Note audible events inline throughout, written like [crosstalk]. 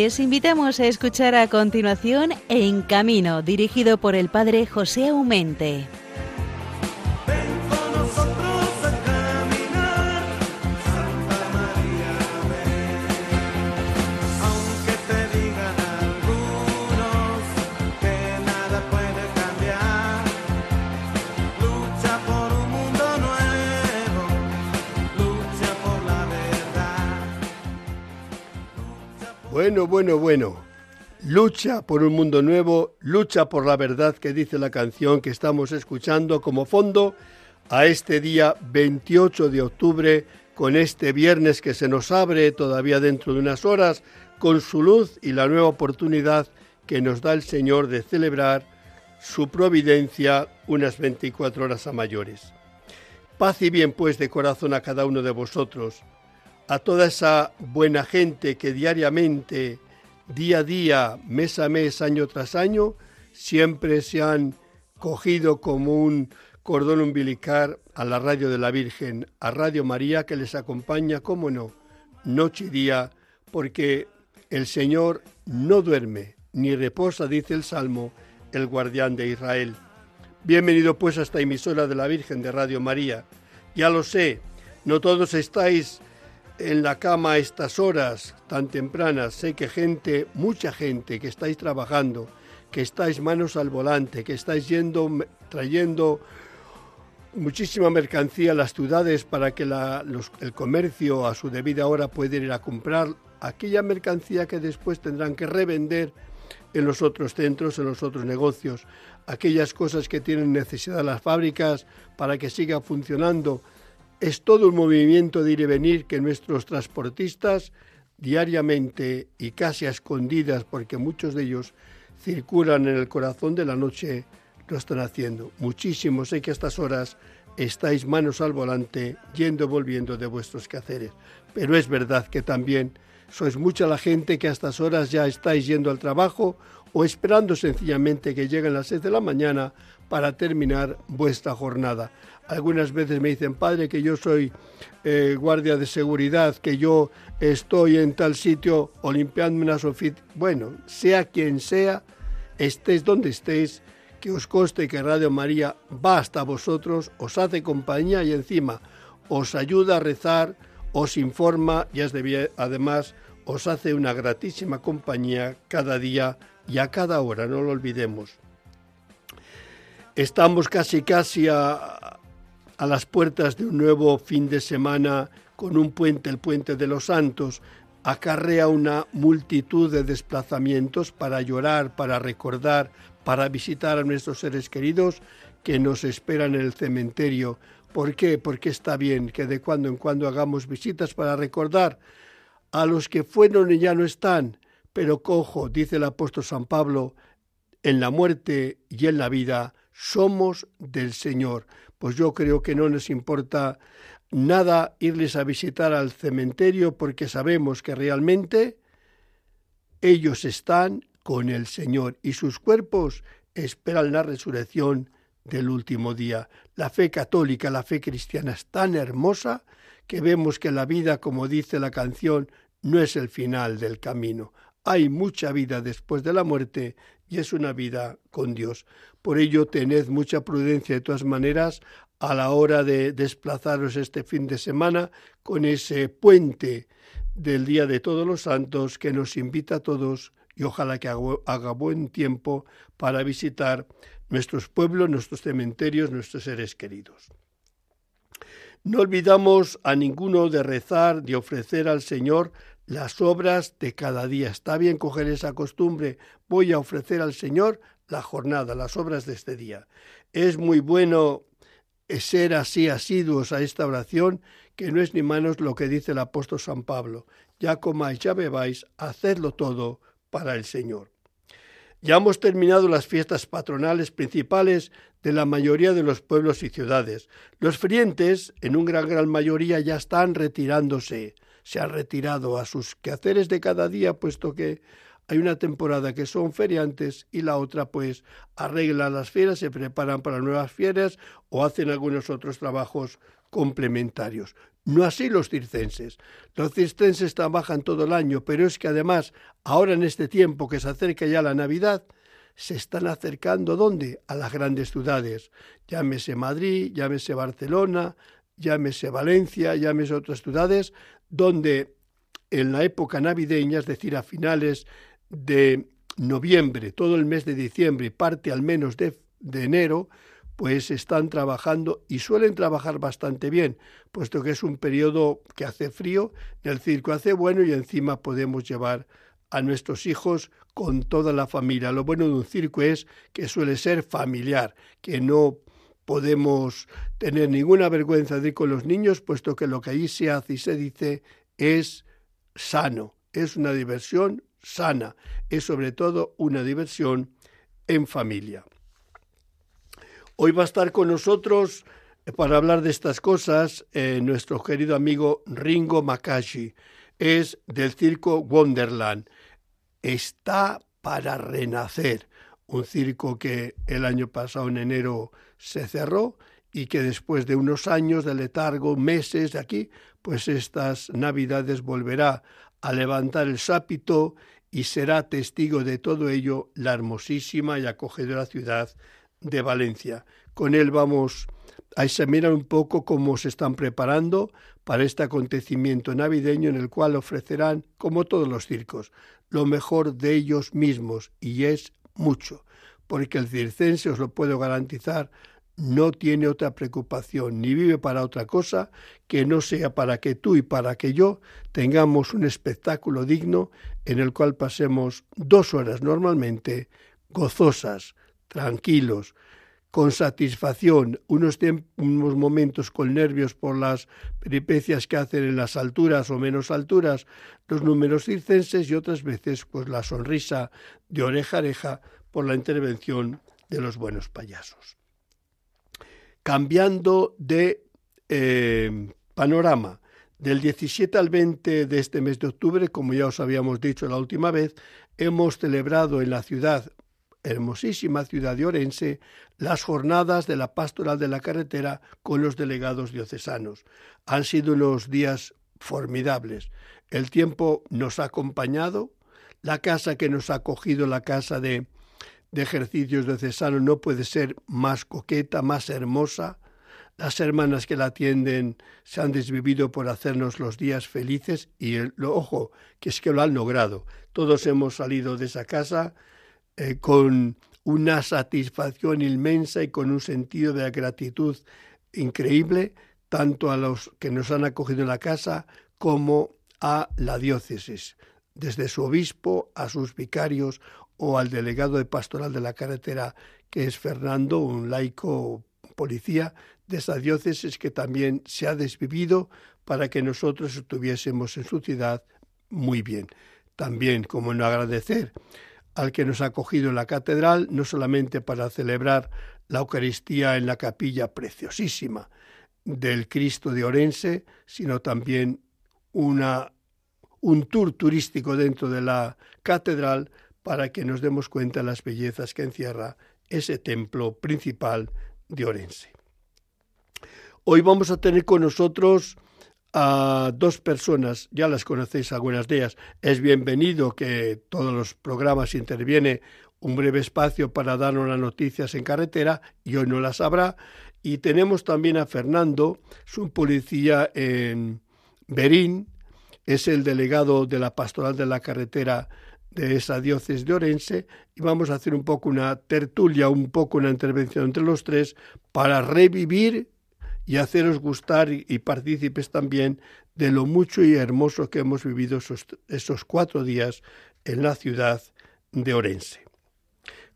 Les invitamos a escuchar a continuación En Camino, dirigido por el padre José Aumente. Bueno, bueno, bueno. Lucha por un mundo nuevo, lucha por la verdad que dice la canción que estamos escuchando como fondo a este día 28 de octubre, con este viernes que se nos abre todavía dentro de unas horas, con su luz y la nueva oportunidad que nos da el Señor de celebrar su providencia unas 24 horas a mayores. Paz y bien pues de corazón a cada uno de vosotros a toda esa buena gente que diariamente, día a día, mes a mes, año tras año, siempre se han cogido como un cordón umbilical a la radio de la Virgen, a Radio María que les acompaña, cómo no, noche y día, porque el Señor no duerme ni reposa, dice el Salmo, el guardián de Israel. Bienvenido pues a esta emisora de la Virgen de Radio María. Ya lo sé, no todos estáis en la cama a estas horas tan tempranas. Sé que gente, mucha gente que estáis trabajando, que estáis manos al volante, que estáis yendo, trayendo muchísima mercancía a las ciudades para que el comercio a su debida hora pueda ir a comprar aquella mercancía que después tendrán que revender en los otros centros, en los otros negocios, aquellas cosas que tienen necesidad las fábricas para que siga funcionando es todo un movimiento de ir y venir que nuestros transportistas diariamente y casi a escondidas, porque muchos de ellos circulan en el corazón de la noche, lo están haciendo. Muchísimos, sé que a estas horas estáis manos al volante, yendo y volviendo de vuestros quehaceres. Pero es verdad que también sois mucha la gente que a estas horas ya estáis yendo al trabajo o esperando sencillamente que lleguen las seis de la mañana para terminar vuestra jornada. Algunas veces me dicen, padre, que yo soy eh, guardia de seguridad, que yo estoy en tal sitio o limpiando una sofita. Bueno, sea quien sea, estéis donde estéis, que os conste que Radio María va hasta vosotros, os hace compañía y encima os ayuda a rezar, os informa y además os hace una gratísima compañía cada día y a cada hora, no lo olvidemos. Estamos casi casi a, las puertas de un nuevo fin de semana con un puente, el puente de los santos, acarrea una multitud de desplazamientos para llorar, para recordar, para visitar a nuestros seres queridos que nos esperan en el cementerio. ¿Por qué? Porque está bien que de cuando en cuando hagamos visitas para recordar a los que fueron y ya no están. Pero cojo, dice el apóstol San Pablo, en la muerte y en la vida somos del Señor pues yo creo que no nos importa nada irles a visitar al cementerio porque sabemos que realmente ellos están con el Señor y sus cuerpos esperan la resurrección del último día. La fe católica, la fe cristiana es tan hermosa que vemos que la vida, como dice la canción, no es el final del camino. Hay mucha vida después de la muerte y es una vida con Dios. Por ello, tened mucha prudencia de todas maneras a la hora de desplazaros este fin de semana con ese puente del Día de Todos los Santos que nos invita a todos y ojalá que haga buen tiempo para visitar nuestros pueblos, nuestros cementerios, nuestros seres queridos. No olvidamos a ninguno de rezar, de ofrecer al Señor las obras de cada día. Está bien coger esa costumbre. Voy a ofrecer al Señor la jornada, las obras de este día. Es muy bueno ser así asiduos a esta oración, que no es ni menos lo que dice el apóstol San Pablo. Ya comáis, ya bebáis, hacedlo todo para el Señor. Ya hemos terminado las fiestas patronales principales de la mayoría de los pueblos y ciudades. Los frientes, en un gran gran mayoría, ya están retirándose se han retirado a sus quehaceres de cada día, puesto que hay una temporada que son feriantes y la otra pues arreglan las fieras, se preparan para nuevas fieras o hacen algunos otros trabajos complementarios. No así los circenses. Los circenses trabajan todo el año, pero es que además, ahora en este tiempo que se acerca ya la Navidad, se están acercando ¿dónde? A las grandes ciudades. Llámese Madrid, llámese Barcelona, llámese Valencia, llámese otras ciudades, donde en la época navideña, es decir, a finales de noviembre, todo el mes de diciembre y parte al menos de, de enero, pues están trabajando y suelen trabajar bastante bien, puesto que es un periodo que hace frío, el circo hace bueno y encima podemos llevar a nuestros hijos con toda la familia. Lo bueno de un circo es que suele ser familiar, que no podemos tener ninguna vergüenza de ir con los niños, puesto que lo que allí se hace y se dice es sano, es una diversión sana, es sobre todo una diversión en familia. Hoy va a estar con nosotros eh, para hablar de estas cosas eh, nuestro querido amigo Ringo Makashi. Es del circo Wonderland. Está para renacer. Un circo que el año pasado, en enero, se cerró y que después de unos años de letargo, meses de aquí, pues estas navidades volverá a levantar el sápito y será testigo de todo ello la hermosísima y acogedora ciudad de Valencia. Con él vamos a examinar un poco cómo se están preparando para este acontecimiento navideño en el cual ofrecerán, como todos los circos, lo mejor de ellos mismos, y es mucho, porque el circense, os lo puedo garantizar, no tiene otra preocupación ni vive para otra cosa que no sea para que tú y para que yo tengamos un espectáculo digno en el cual pasemos dos horas normalmente gozosas, tranquilos, con satisfacción, unos, unos, momentos con nervios por las peripecias que hacen en las alturas o menos alturas los números circenses y otras veces pues la sonrisa de oreja a oreja por la intervención de los buenos payasos. Cambiando de eh, panorama, del 17 al 20 de este mes de octubre, como ya os habíamos dicho la última vez, hemos celebrado en la ciudad hermosísima ciudad de Orense, las jornadas de la pastoral de la carretera con los delegados diocesanos. Han sido unos días formidables. El tiempo nos ha acompañado, la casa que nos ha acogido, la casa de, de ejercicios diocesanos, no puede ser más coqueta, más hermosa. Las hermanas que la atienden se han desvivido por hacernos los días felices y, el, ojo, que es que lo han logrado. Todos hemos salido de esa casa eh, con una satisfacción inmensa y con un sentido de gratitud increíble, tanto a los que nos han acogido en la casa como a la diócesis, desde su obispo a sus vicarios o al delegado de pastoral de la carretera, que es Fernando, un laico policía de esa diócesis que también se ha desvivido para que nosotros estuviésemos en su ciudad muy bien. También, como no agradecer al que nos ha acogido en la catedral, no solamente para celebrar la Eucaristía en la capilla preciosísima del Cristo de Orense, sino también una, un tour turístico dentro de la catedral para que nos demos cuenta de las bellezas que encierra ese templo principal de Orense. Hoy vamos a tener con nosotros a dos personas, ya las conocéis algunas de ellas. Es bienvenido que todos los programas interviene un breve espacio para darnos las noticias en carretera y hoy no las habrá. Y tenemos también a Fernando, es un policía en Berín, es el delegado de la pastoral de la carretera de esa diócesis de Orense y vamos a hacer un poco una tertulia, un poco una intervención entre los tres para revivir y haceros gustar y, partícipes también de lo mucho y hermoso que hemos vivido esos, esos cuatro días en la ciudad de Orense.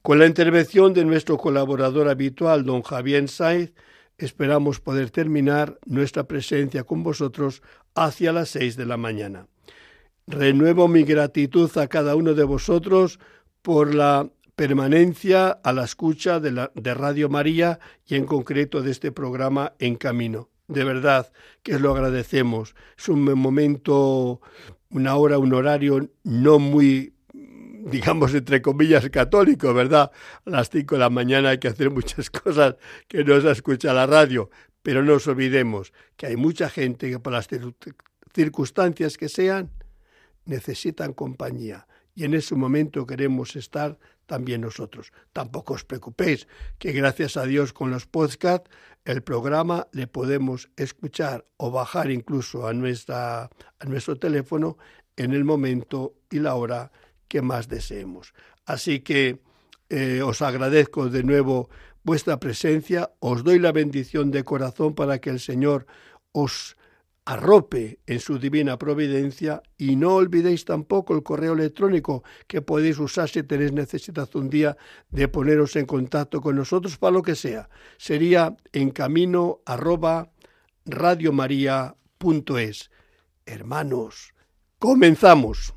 Con la intervención de nuestro colaborador habitual, don Javier Saiz, esperamos poder terminar nuestra presencia con vosotros hacia las seis de la mañana. Renuevo mi gratitud a cada uno de vosotros por la permanencia a la escucha de, la, de Radio María y en concreto de este programa En Camino. De verdad que lo agradecemos. Es un momento, una hora, un horario no muy digamos, entre comillas, católico, ¿verdad? A las cinco de la mañana hay que hacer muchas [laughs] cosas que no se escucha la radio, Pero no nos olvidemos que hay mucha gente que por las circunstancias que sean necesitan compañía y en ese momento queremos estar también nosotros. Tampoco os preocupéis, que gracias a Dios con los podcasts el programa le podemos escuchar o bajar incluso a, nuestra, a nuestro teléfono en el momento y la hora que más deseemos. Así que eh, os agradezco de nuevo vuestra presencia, os doy la bendición de corazón para que el Señor os arrope en su divina providencia y no olvidéis tampoco el correo electrónico que podéis usar si tenéis necesidad un día de poneros en contacto con nosotros para lo que sea. Sería en camino arroba radiomaria.es. Hermanos, comenzamos.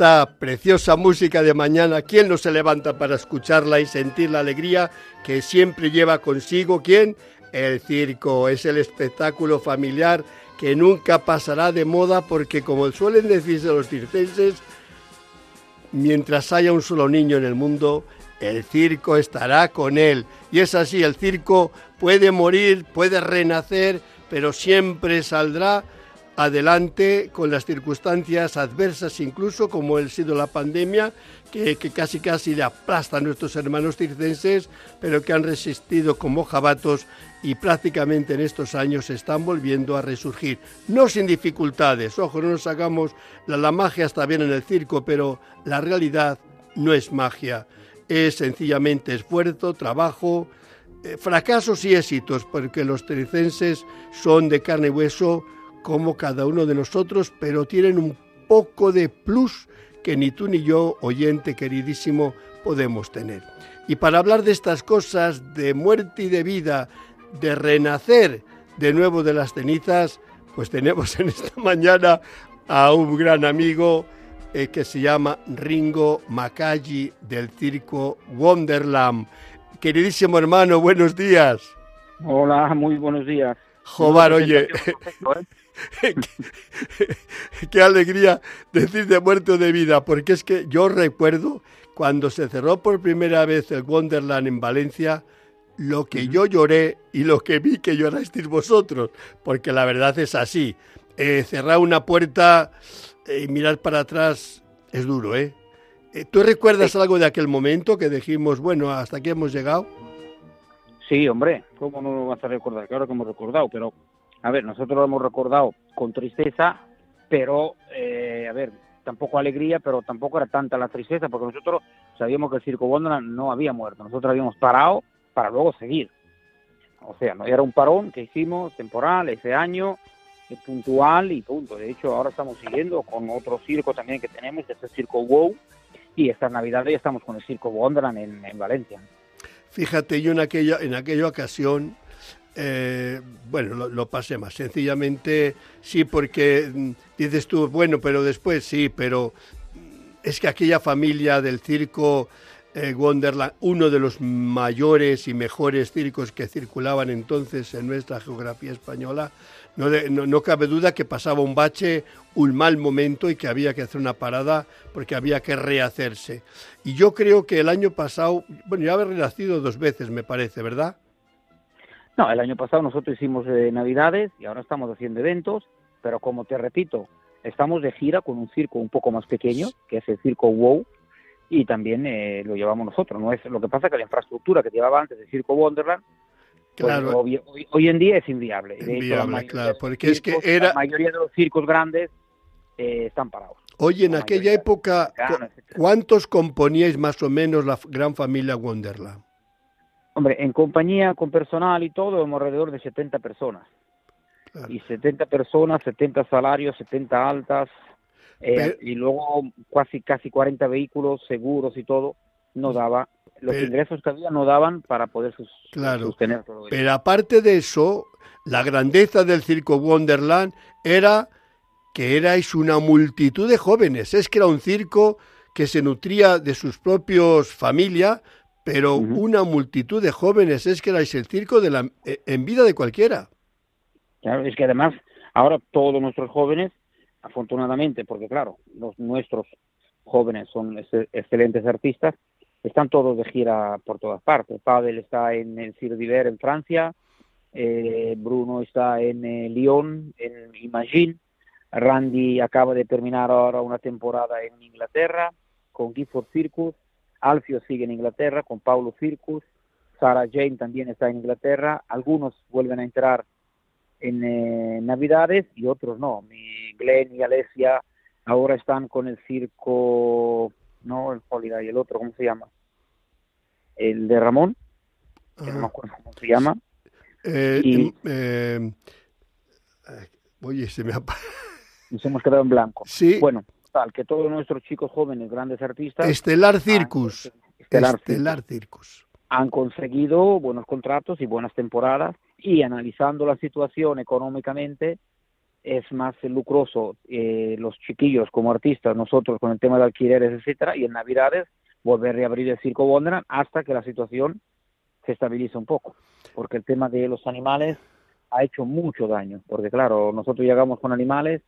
Esta preciosa música de mañana, ¿quién no se levanta para escucharla y sentir la alegría que siempre lleva consigo? ¿Quién? El circo es el espectáculo familiar que nunca pasará de moda porque como suelen decirse los circenses, mientras haya un solo niño en el mundo, el circo estará con él. Y es así, el circo puede morir, puede renacer, pero siempre saldrá adelante con las circunstancias adversas, incluso como ha sido la pandemia, que, casi casi le aplasta a nuestros hermanos circenses, pero que han resistido como jabatos y prácticamente en estos años están volviendo a resurgir. No sin dificultades, ojo, no nos hagamos, la, la magia está bien en el circo, pero la realidad no es magia, es sencillamente esfuerzo, trabajo, eh, fracasos y éxitos, porque los circenses son de carne y hueso, como cada uno de nosotros, pero tienen un poco de plus que ni tú ni yo, oyente queridísimo, podemos tener. Y para hablar de estas cosas, de muerte y de vida, de renacer de nuevo de las cenizas, pues tenemos en esta [laughs] mañana a un gran amigo eh, que se llama Ringo Macalli del circo Wonderland. Queridísimo hermano, buenos días. Hola, muy buenos días. Jobar, oye, [laughs] qué, alegría decir de muerto de vida, porque es que yo recuerdo cuando se cerró por primera vez el Wonderland en Valencia, lo que yo lloré y lo que vi que llorasteis vosotros, porque la verdad es así. Eh, cerrar una puerta eh, y mirar para atrás es duro, ¿eh? eh ¿Tú recuerdas algo de aquel momento que dijimos, bueno, hasta aquí hemos llegado? Sí, hombre, ¿cómo no lo vas a recordar? Claro que hemos recordado, pero a ver, nosotros lo hemos recordado con tristeza, pero, eh, a ver, tampoco alegría, pero tampoco era tanta la tristeza, porque nosotros sabíamos que el Circo Wonderland no había muerto, nosotros habíamos parado para luego seguir. O sea, no era un parón que hicimos temporal ese año, eh, puntual y punto. De hecho, ahora estamos siguiendo con otro circo también que tenemos, que es el Circo WOW, y esta Navidad ya estamos con el Circo Wonderland en, en Valencia. Fíjate, yo en aquella, en aquella ocasión eh, bueno, lo, pasé más. Sencillamente, sí, porque mm, dices tú, bueno, pero después sí, pero es que aquella familia del circo eh, Wonderland, uno de los mayores y mejores circos que circulaban entonces en nuestra geografía española, no, no, cabe duda que pasaba un bache, un mal momento y que había que hacer una parada porque había que rehacerse. Y yo creo que el año pasado, bueno, ya había renacido dos veces, me parece, ¿verdad? No, el año pasado nosotros hicimos eh, Navidades y ahora estamos haciendo eventos, pero como te repito, estamos de gira con un circo un poco más pequeño, que es el circo WOW, y también eh, lo llevamos nosotros. No es lo que pasa que la infraestructura que llevaba antes el circo Wonderland pues, claro. hoy, en día es inviable. inviable claro, porque es que era... La mayoría de los circos grandes eh, están parados. Oye, en aquella época, ¿cuántos componíais más o menos la gran familia Wonderland? Hombre, en compañía, con personal y todo, hemos alrededor de 70 personas. Y 70 personas, 70 salarios, 70 altas, eh, y luego casi, casi 40 vehículos, seguros y todo, no daba los ingresos que había no daban para poder sus, claro, sostener todo Pero aparte de eso, la grandeza del Circo Wonderland era que erais una multitud de jóvenes. Es que era un circo que se nutría de sus propios familias, pero una multitud de jóvenes. Es que erais el circo de la, eh, en vida de cualquiera. Claro, es que además ahora todos nuestros jóvenes, afortunadamente, porque claro, los nuestros jóvenes son excelentes artistas, están todos de gira por todas partes. Pavel está en el Cirque d'Hiver en Francia, eh, Bruno está en eh, Lyon, en Imagine, Randy acaba de terminar ahora una temporada en Inglaterra con Gifford Circus, Alfio sigue en Inglaterra con Paulo Circus, Sarah Jane también está en Inglaterra, algunos vuelven a entrar en eh, Navidades y otros no. Mi Glenn y Alessia ahora están con el circo no el Holiday, el otro, ¿cómo se llama? El de Ramón, que no me acuerdo cómo se llama. Eh, y, eh, oye, se me ha... Nos hemos quedado en blanco. Sí. Bueno, tal, que todos nuestros chicos jóvenes, grandes artistas... Estelar Circus. Estelar, Circus. Han conseguido buenos contratos y buenas temporadas y analizando la situación económicamente, es más lucroso eh, los chiquillos como artistas, nosotros con el tema de alquileres, etcétera, y en Navidades volver a reabrir el Circo Wonderland hasta que la situación se estabilice un poco, porque el tema de los animales ha hecho mucho daño, porque claro, nosotros llegamos con animales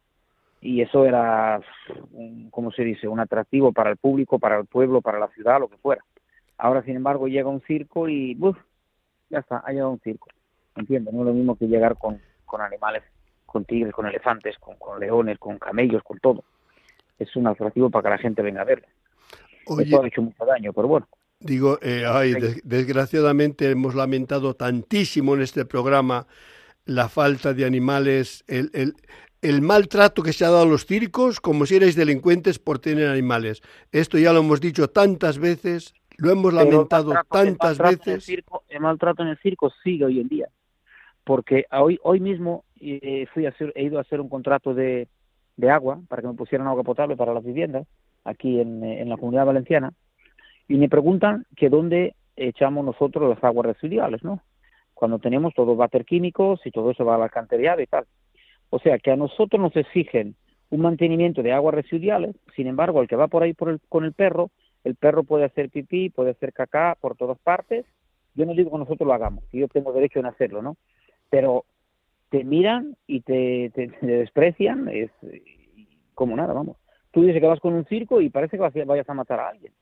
y eso era, como se dice?, un atractivo para el público, para el pueblo, para la ciudad, lo que fuera. Ahora, sin embargo, llega un circo y, ¡buf! ya está, ha llegado un circo. ¿Entiendes? No es lo mismo que llegar con, con animales con tigres, con elefantes, con, leones, con camellos, con todo. Es un atractivo para que la gente venga a verlo. Esto ha hecho mucho daño, pero bueno. Digo, eh, ay, desgraciadamente hemos lamentado tantísimo en este programa la falta de animales, el, el, el maltrato que se ha dado a los circos, como si erais delincuentes por tener animales. Esto ya lo hemos dicho tantas veces, lo hemos lamentado tantas veces. el maltrato en el circo sigue hoy en día, porque hoy, hoy mismo eh, fui a hacer, he ido a hacer un contrato de, de agua para que me pusieran agua potable para las viviendas aquí en, en la comunidad valenciana y me preguntan que dónde echamos nosotros las aguas residuales, ¿no? Cuando tenemos todos váter químicos y todo eso va a la alcantarillado y tal. O sea, que a nosotros nos exigen un mantenimiento de aguas residuales, sin embargo, el que va por ahí por el, con el perro, el perro puede hacer pipí, puede hacer caca por todas partes. Yo no digo que nosotros lo hagamos, yo tengo derecho en hacerlo, ¿no? Pero te miran y te, [laughs] desprecian, es como nada, vamos. Tú dices que vas con un circo y parece que vayas a matar a alguien.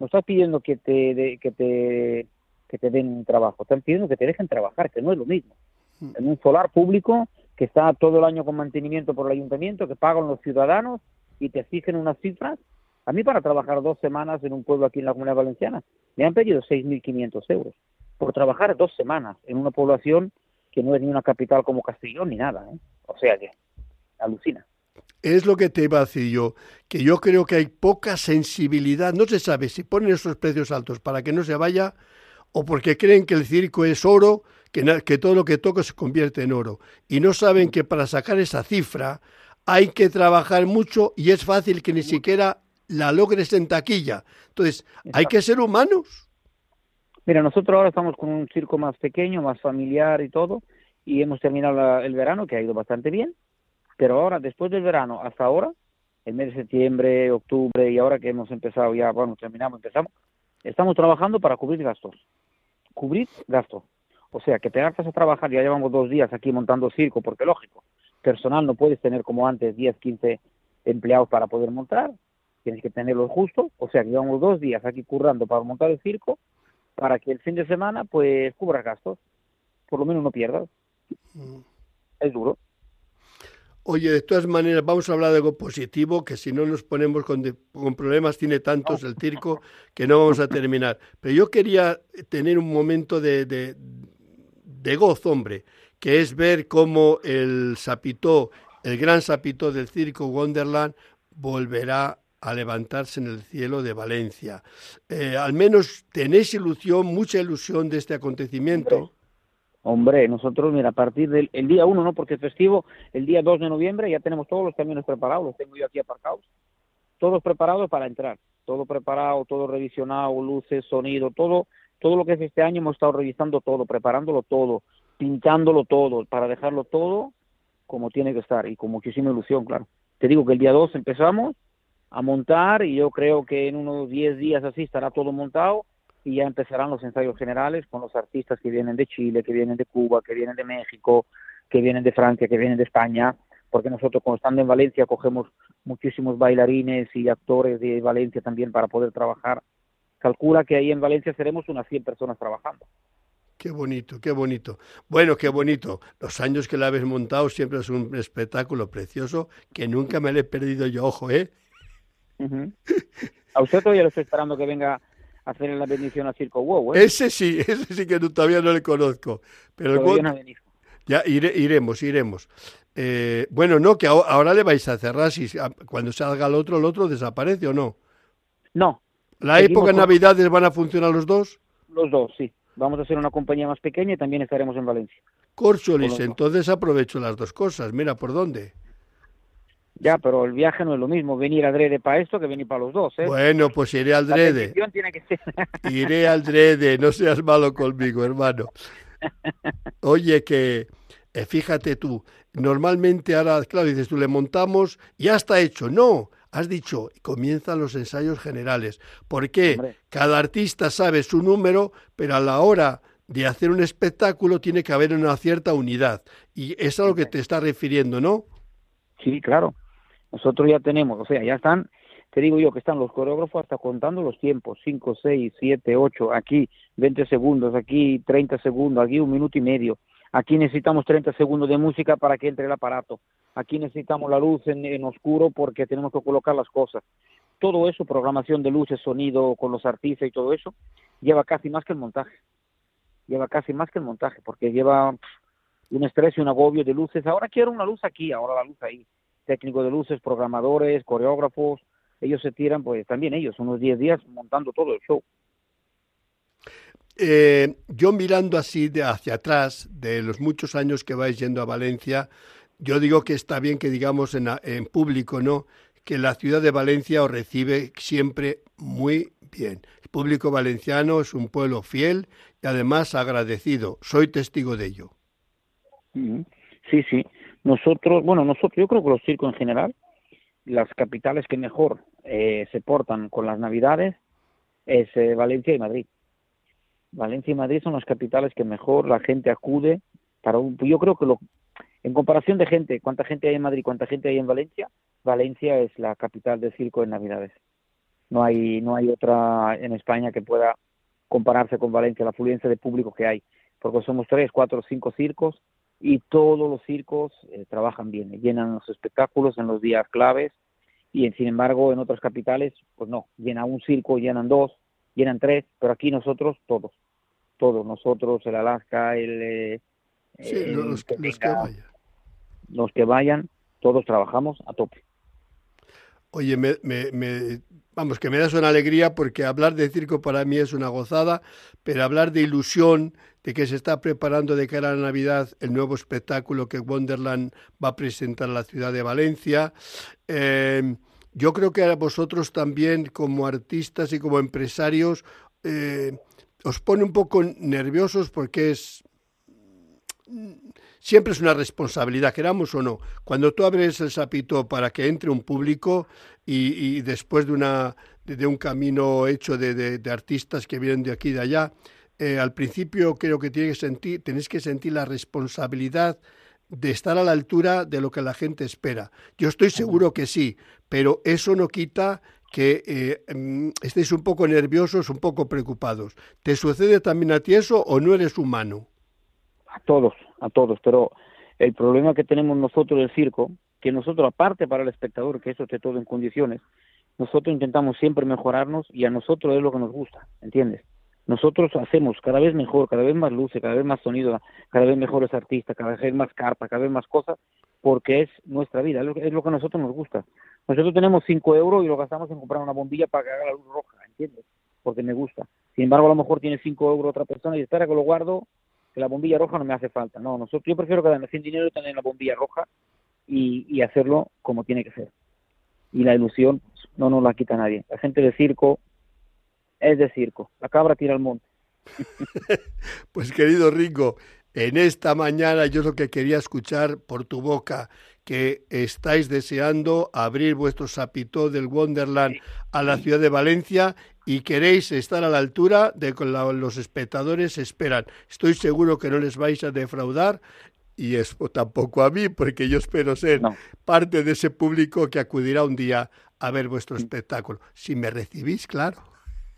No estás pidiendo que te, que te, que te den un trabajo, están pidiendo que te dejen trabajar, que no es lo mismo. Mm. En un solar público que está todo el año con mantenimiento por el ayuntamiento, que pagan los ciudadanos y te exigen unas cifras. A mí para trabajar dos semanas en un pueblo aquí en la Comunidad Valenciana me han pedido 6.500 euros por trabajar dos semanas en una población que no es ni una capital como Castellón ni nada. ¿eh? O sea que alucina. Es lo que te iba a decir yo, que yo creo que hay poca sensibilidad. No se sabe si ponen esos precios altos para que no se vaya o porque creen que el circo es oro, que, que todo lo que toca se convierte en oro. Y no saben que para sacar esa cifra hay que trabajar mucho y es fácil que ni siquiera la logres en taquilla. Entonces, hay que ser humanos. Mira, nosotros ahora estamos con un circo más pequeño, más familiar y todo, y hemos terminado el verano, que ha ido bastante bien, pero ahora, después del verano hasta ahora, el mes de septiembre, octubre y ahora que hemos empezado ya, bueno, terminamos, empezamos, estamos trabajando para cubrir gastos. Cubrir gastos. O sea, que te hartas a trabajar, ya llevamos dos días aquí montando circo, porque lógico, personal no puedes tener como antes 10, 15 empleados para poder montar, tienes que tenerlos justos, o sea, que llevamos dos días aquí currando para montar el circo, para que el fin de semana pues cubra gastos, por lo menos no pierdas. Mm. Es duro. Oye, de todas maneras, vamos a hablar de algo positivo, que si no nos ponemos con, problemas, tiene tantos el circo que no vamos a terminar. Pero yo quería tener un momento de, de, gozo, hombre, que es ver cómo el sapitó, el gran sapitó del circo Wonderland, volverá a levantarse en el cielo de Valencia. Eh, al menos tenéis ilusión, mucha ilusión de este acontecimiento. Hombre, nosotros, mira, a partir del día 1, ¿no? Porque es festivo, el día 2 de noviembre ya tenemos todos los camiones preparados, los tengo yo aquí aparcados, todos preparados para entrar, todo preparado, todo revisionado, luces, sonido, todo, todo lo que es este año hemos estado revisando todo, preparándolo todo, pintándolo todo, para dejarlo todo como tiene que estar y con muchísima ilusión, claro. Te digo que el día 2 empezamos a montar y yo creo que en unos 10 días así estará todo montado y ya empezarán los ensayos generales con los artistas que vienen de Chile, que vienen de Cuba, que vienen de México, que vienen de Francia, que vienen de España, porque nosotros cuando estando en Valencia cogemos muchísimos bailarines y actores de Valencia también para poder trabajar. Calcula que ahí en Valencia seremos unas 100 personas trabajando. Qué bonito, qué bonito. Bueno, qué bonito. Los años que la habéis montado siempre es un espectáculo precioso que nunca me lo he perdido yo, ojo, ¿eh? A usted todavía lo estoy esperando que venga hacer la bendición a Circo Wow. ¿eh? Ese sí, [laughs] ese sí que todavía no le conozco. Pero ya iremos, iremos. Eh, bueno, no, que ahora le vais a cerrar. Si cuando salga el otro, el otro desaparece o no. No. ¿La época de Navidades van a funcionar los dos? Los dos, sí. Vamos a hacer una compañía más pequeña y también estaremos en Valencia. Corcholis, entonces aprovecho las dos cosas. Mira, ¿por dónde? Ya, pero el viaje no es lo mismo venir adrede para esto que venir para los dos, ¿eh? Bueno, pues iré al drede. [laughs] iré al drede, no seas malo conmigo, hermano. Oye, que eh, fíjate tú, normalmente ahora, claro, dices tú, le montamos, ya está hecho. No, has dicho, comienzan los ensayos generales. ¿Por qué? Cada artista sabe su número, pero a la hora de hacer un espectáculo tiene que haber una cierta unidad. Y es a lo que te está refiriendo, ¿no? Sí, claro. Nosotros ya tenemos, o sea, ya están, te digo yo que están los coreógrafos hasta contando los tiempos, 5, 6, 7, 8, aquí 20 segundos, aquí 30 segundos, aquí un minuto y medio. Aquí necesitamos 30 segundos de música para que entre el aparato. Aquí necesitamos la luz en, oscuro porque tenemos que colocar las cosas. Todo eso, programación de luces, sonido con los artistas y todo eso, lleva casi más que el montaje. Lleva casi más que el montaje porque lleva un estrés y un agobio de luces. Ahora quiero una luz aquí, ahora la luz ahí técnico de luces, programadores, coreógrafos, ellos se tiran, pues también ellos, unos 10 días montando todo el show. Eh, yo mirando así de hacia atrás, de los muchos años que vais yendo a Valencia, yo digo que está bien que digamos en, en público, ¿no? Que la ciudad de Valencia os recibe siempre muy bien. El público valenciano es un pueblo fiel y además agradecido. Soy testigo de ello. Sí, sí. Nosotros, bueno, nosotros, yo creo que los circos en general, las capitales que mejor eh, se portan con las Navidades es eh, Valencia y Madrid. Valencia y Madrid son las capitales que mejor la gente acude para un, yo creo que lo, en comparación de gente, cuánta gente hay en Madrid, cuánta gente hay en Valencia, Valencia es la capital del circo en Navidades. No hay, no hay otra en España que pueda compararse con Valencia, la afluencia de público que hay, porque somos tres, cuatro, cinco circos y todos los circos eh, trabajan bien, llenan los espectáculos en los días claves y sin embargo en otras capitales pues no, llena un circo, llenan dos, llenan tres, pero aquí nosotros todos, todos, nosotros, el Alaska, el... Eh, los, que, vayan. Los que vayan, todos trabajamos a tope. Oye, vamos, que me das una alegría porque hablar de circo para mí es una gozada, pero hablar de ilusión, de que se está preparando de cara a la Navidad el nuevo espectáculo que Wonderland va a presentar en la ciudad de Valencia. Em, yo creo que a vosotros también, como artistas y como empresarios, eh, os pone un poco nerviosos porque es siempre es una responsabilidad, queramos o no. Cuando tú abres el sapito para que entre un público y, después de, una, de, un camino hecho de, de, artistas que vienen de aquí y de allá, eh, al principio creo que tienes que sentir, tenéis que sentir la responsabilidad de estar a la altura de lo que la gente espera. Yo estoy seguro que sí, pero eso no quita que eh, mm, estéis un poco nerviosos, un poco preocupados. ¿Te sucede también a ti eso o no eres humano? A todos, a todos, pero el problema que tenemos nosotros del circo, que nosotros aparte para el espectador, que eso esté todo en condiciones, nosotros intentamos siempre mejorarnos y a nosotros es lo que nos gusta, ¿entiendes? nosotros hacemos cada vez mejor, cada vez más luces, cada vez más sonido, cada vez mejores artistas, cada vez más carpa, cada vez más cosas, porque es nuestra vida, es lo, que, a nosotros nos gusta. Nosotros tenemos 5 euros y lo gastamos en comprar una bombilla para que haga la luz roja, ¿entiendes? Porque me gusta. Sin embargo, a lo mejor tiene 5 euros otra persona y espera que lo guardo, que la bombilla roja no me hace falta. No, nosotros, yo prefiero quedarme sin dinero y la bombilla roja y, y hacerlo como tiene que ser. Y la ilusión no nos la quita nadie. La gente de circo es de circo. La cabra tira al monte. [laughs] pues querido Ringo, en esta mañana yo lo que quería escuchar por tu boca, que estáis deseando abrir vuestro sapito del Wonderland a la ciudad de Valencia y queréis estar a la altura de que los espectadores esperan. Estoy seguro que no les vais a defraudar y eso tampoco a mí, porque yo espero ser parte de ese público que acudirá un día a ver vuestro espectáculo. Si me recibís, claro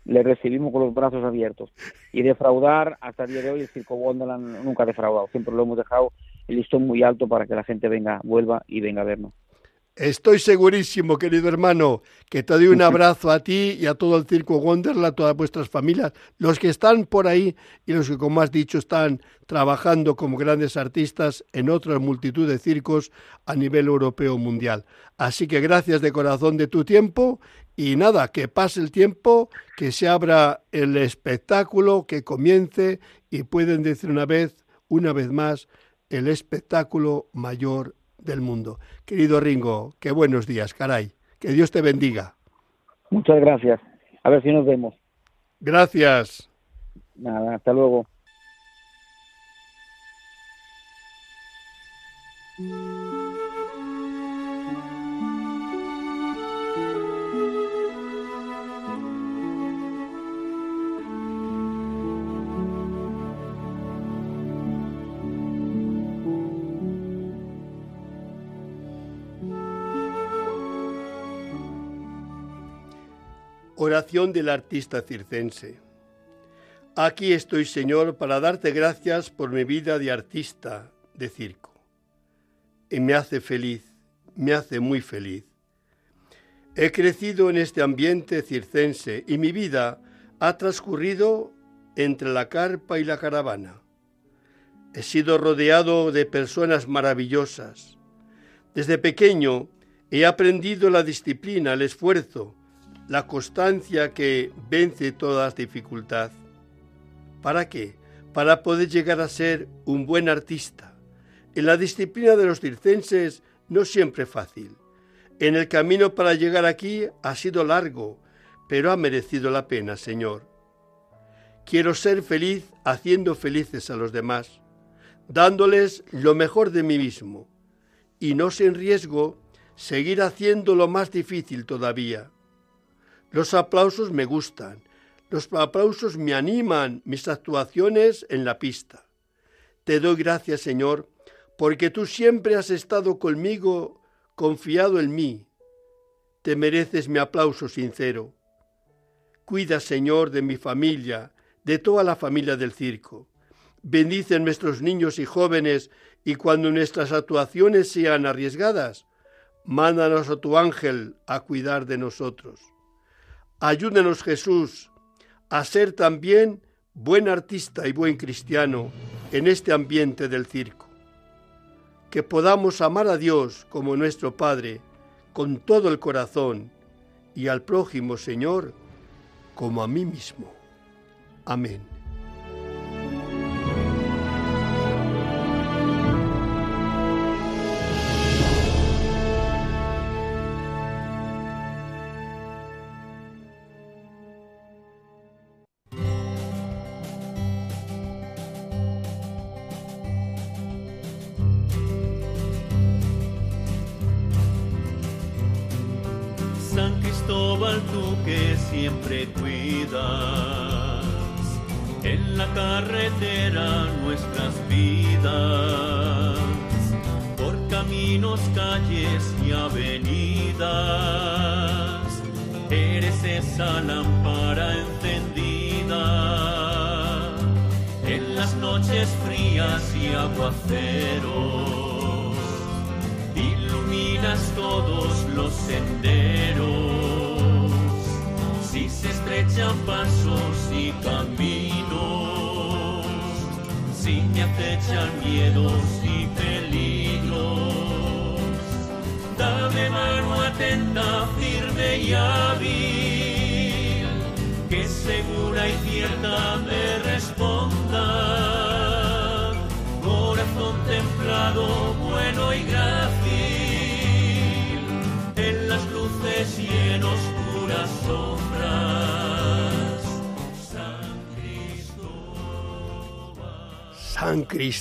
le recibimos con los brazos abiertos. Y defraudar, hasta el día de hoy, el Circo Wonderland nunca ha defraudado. Siempre lo hemos dejado el listón muy alto para que la gente venga, vuelva y venga a vernos. Estoy segurísimo, querido hermano, que te doy un [laughs] abrazo a ti y a todo el Circo Wonderland, a todas vuestras familias, los que están por ahí y los que, como has dicho, están trabajando como grandes artistas en otra multitud de circos a nivel europeo mundial. Así que gracias de corazón de tu tiempo y nada, que pase el tiempo, que se abra el espectáculo, que comience y pueden decir una vez, una vez más, el espectáculo mayor del mundo. Querido Ringo, qué buenos días, caray. Que Dios te bendiga. Muchas gracias. A ver si nos vemos. Gracias. Nada, hasta luego. Oración del artista circense. Aquí estoy, Señor, para darte gracias por mi vida de artista de circo. Y me hace feliz, me hace muy feliz. He crecido en este ambiente circense y mi vida ha transcurrido entre la carpa y la caravana. He sido rodeado de personas maravillosas. Desde pequeño he aprendido la disciplina, el esfuerzo, la constancia que vence toda dificultad. ¿Para qué? Para poder llegar a ser un buen artista. En la disciplina de los circenses no siempre fácil. En el camino para llegar aquí ha sido largo, pero ha merecido la pena, Señor. Quiero ser feliz haciendo felices a los demás, dándoles lo mejor de mí mismo, y no sin riesgo seguir haciendo lo más difícil todavía los aplausos me gustan, los aplausos me animan mis actuaciones en la pista. Te doy gracias, Señor, porque tú siempre has estado conmigo, confiado en mí. Te mereces mi aplauso sincero. Cuida, Señor, de mi familia, de toda la familia del circo. Bendice nuestros niños y jóvenes y cuando nuestras actuaciones sean arriesgadas, mándanos a tu ángel a cuidar de nosotros. Ayúdenos Jesús a ser también buen artista y buen cristiano en este ambiente del circo. Que podamos amar a Dios como nuestro Padre con todo el corazón y al prójimo Señor como a mí mismo. Amén.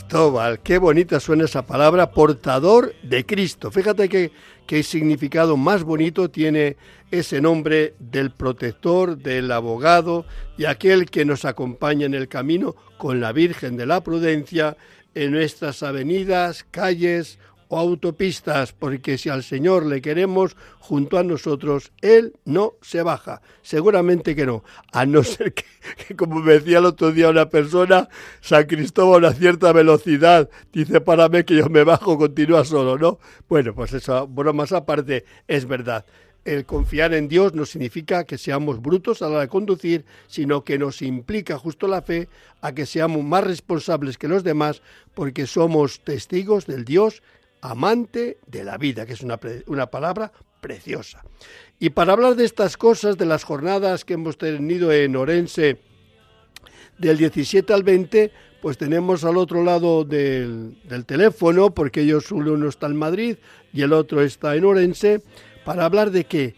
Cristóbal, qué bonita suena esa palabra, portador de Cristo. Fíjate que, qué significado más bonito tiene ese nombre del protector, del abogado y aquel que nos acompaña en el camino con la Virgen de la Prudencia en nuestras avenidas, calles o autopistas, porque si al Señor le queremos junto a nosotros, Él no se baja. Seguramente que no, a no ser que, como me decía el otro día una persona, San Cristóbal a cierta velocidad, dice para mí que yo me bajo, continúa solo, ¿no? Bueno, pues eso, bromas aparte, es verdad. El confiar en Dios no significa que seamos brutos a la hora de conducir, sino que nos implica justo la fe a que seamos más responsables que los demás, porque somos testigos del Dios amante de la vida, que es una, una, palabra preciosa. Y para hablar de estas cosas, de las jornadas que hemos tenido en Orense del 17 al 20, pues tenemos al otro lado del, del teléfono, porque ellos uno está en Madrid y el otro está en Orense, para hablar de qué?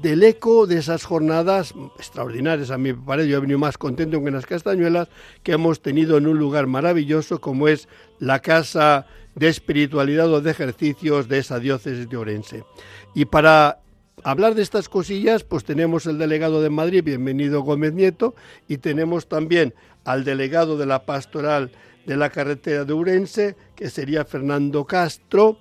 Del eco de esas jornadas extraordinarias, a mí me parece, yo he venido más contento que en las castañuelas, que hemos tenido en un lugar maravilloso como es la Casa de espiritualidad o de ejercicios de esa diócesis de Orense. Y para hablar de estas cosillas, pues tenemos el delegado de Madrid, bienvenido Gómez Nieto, y tenemos también al delegado de la pastoral de la carretera de Orense, que sería Fernando Castro,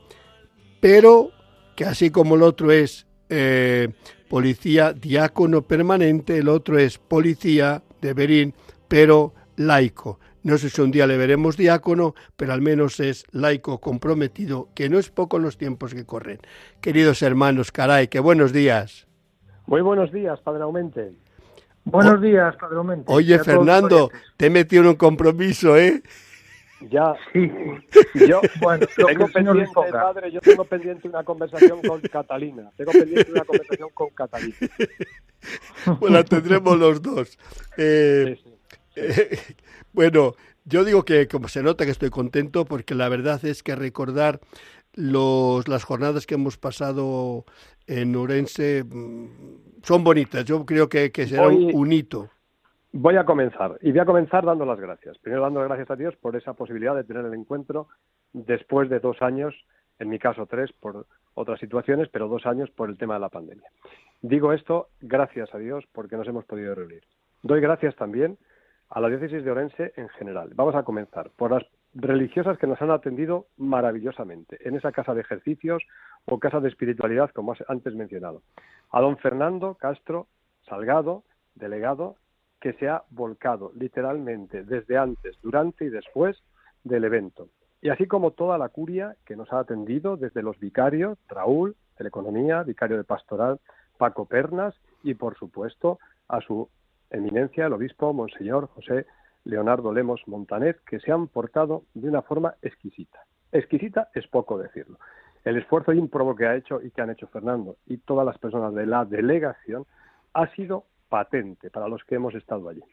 pero que así como el otro es eh, policía diácono permanente, el otro es policía de Berín, pero laico. No sé si un día le veremos diácono, pero al menos es laico comprometido, que no es poco en los tiempos que corren. Queridos hermanos, caray, que buenos días. Muy buenos días, Padre Aumente. Buenos días, Padre Aumente. Oye, Fernando, te he metido en un compromiso, ¿eh? Ya, sí. [laughs] Yo [laughs] bueno, tengo pendiente, padre, yo tengo pendiente una conversación con Catalina. Tengo pendiente una conversación con Catalina. [laughs] Pues la tendremos los dos. Eh, sí, sí. Eh, [laughs] bueno, yo digo que como se nota que estoy contento porque la verdad es que recordar los, las jornadas que hemos pasado en Urense mm, son bonitas. Yo creo que, que será un hito. Voy a comenzar y voy a comenzar dando las gracias. Primero dando las gracias a Dios por esa posibilidad de tener el encuentro después de dos años, en mi caso tres por otras situaciones, pero dos años por el tema de la pandemia. Digo esto gracias a Dios porque nos hemos podido reunir. Doy gracias también a la diócesis de Orense en general. Vamos a comenzar por las religiosas que nos han atendido maravillosamente en esa casa de ejercicios o casa de espiritualidad, como antes mencionado. A don Fernando Castro Salgado, delegado, que se ha volcado literalmente desde antes, durante y después del evento. Y así como toda la curia que nos ha atendido desde los vicarios, Raúl, de la Economía, vicario de Pastoral, Paco Pernas y, por supuesto, a su eminencia, el obispo Monseñor José Leonardo Lemos Montanet, que se han portado de una forma exquisita. Exquisita es poco decirlo. El esfuerzo ímprobo que ha hecho y que han hecho Fernando y todas las personas de la delegación ha sido patente para los que hemos estado allí.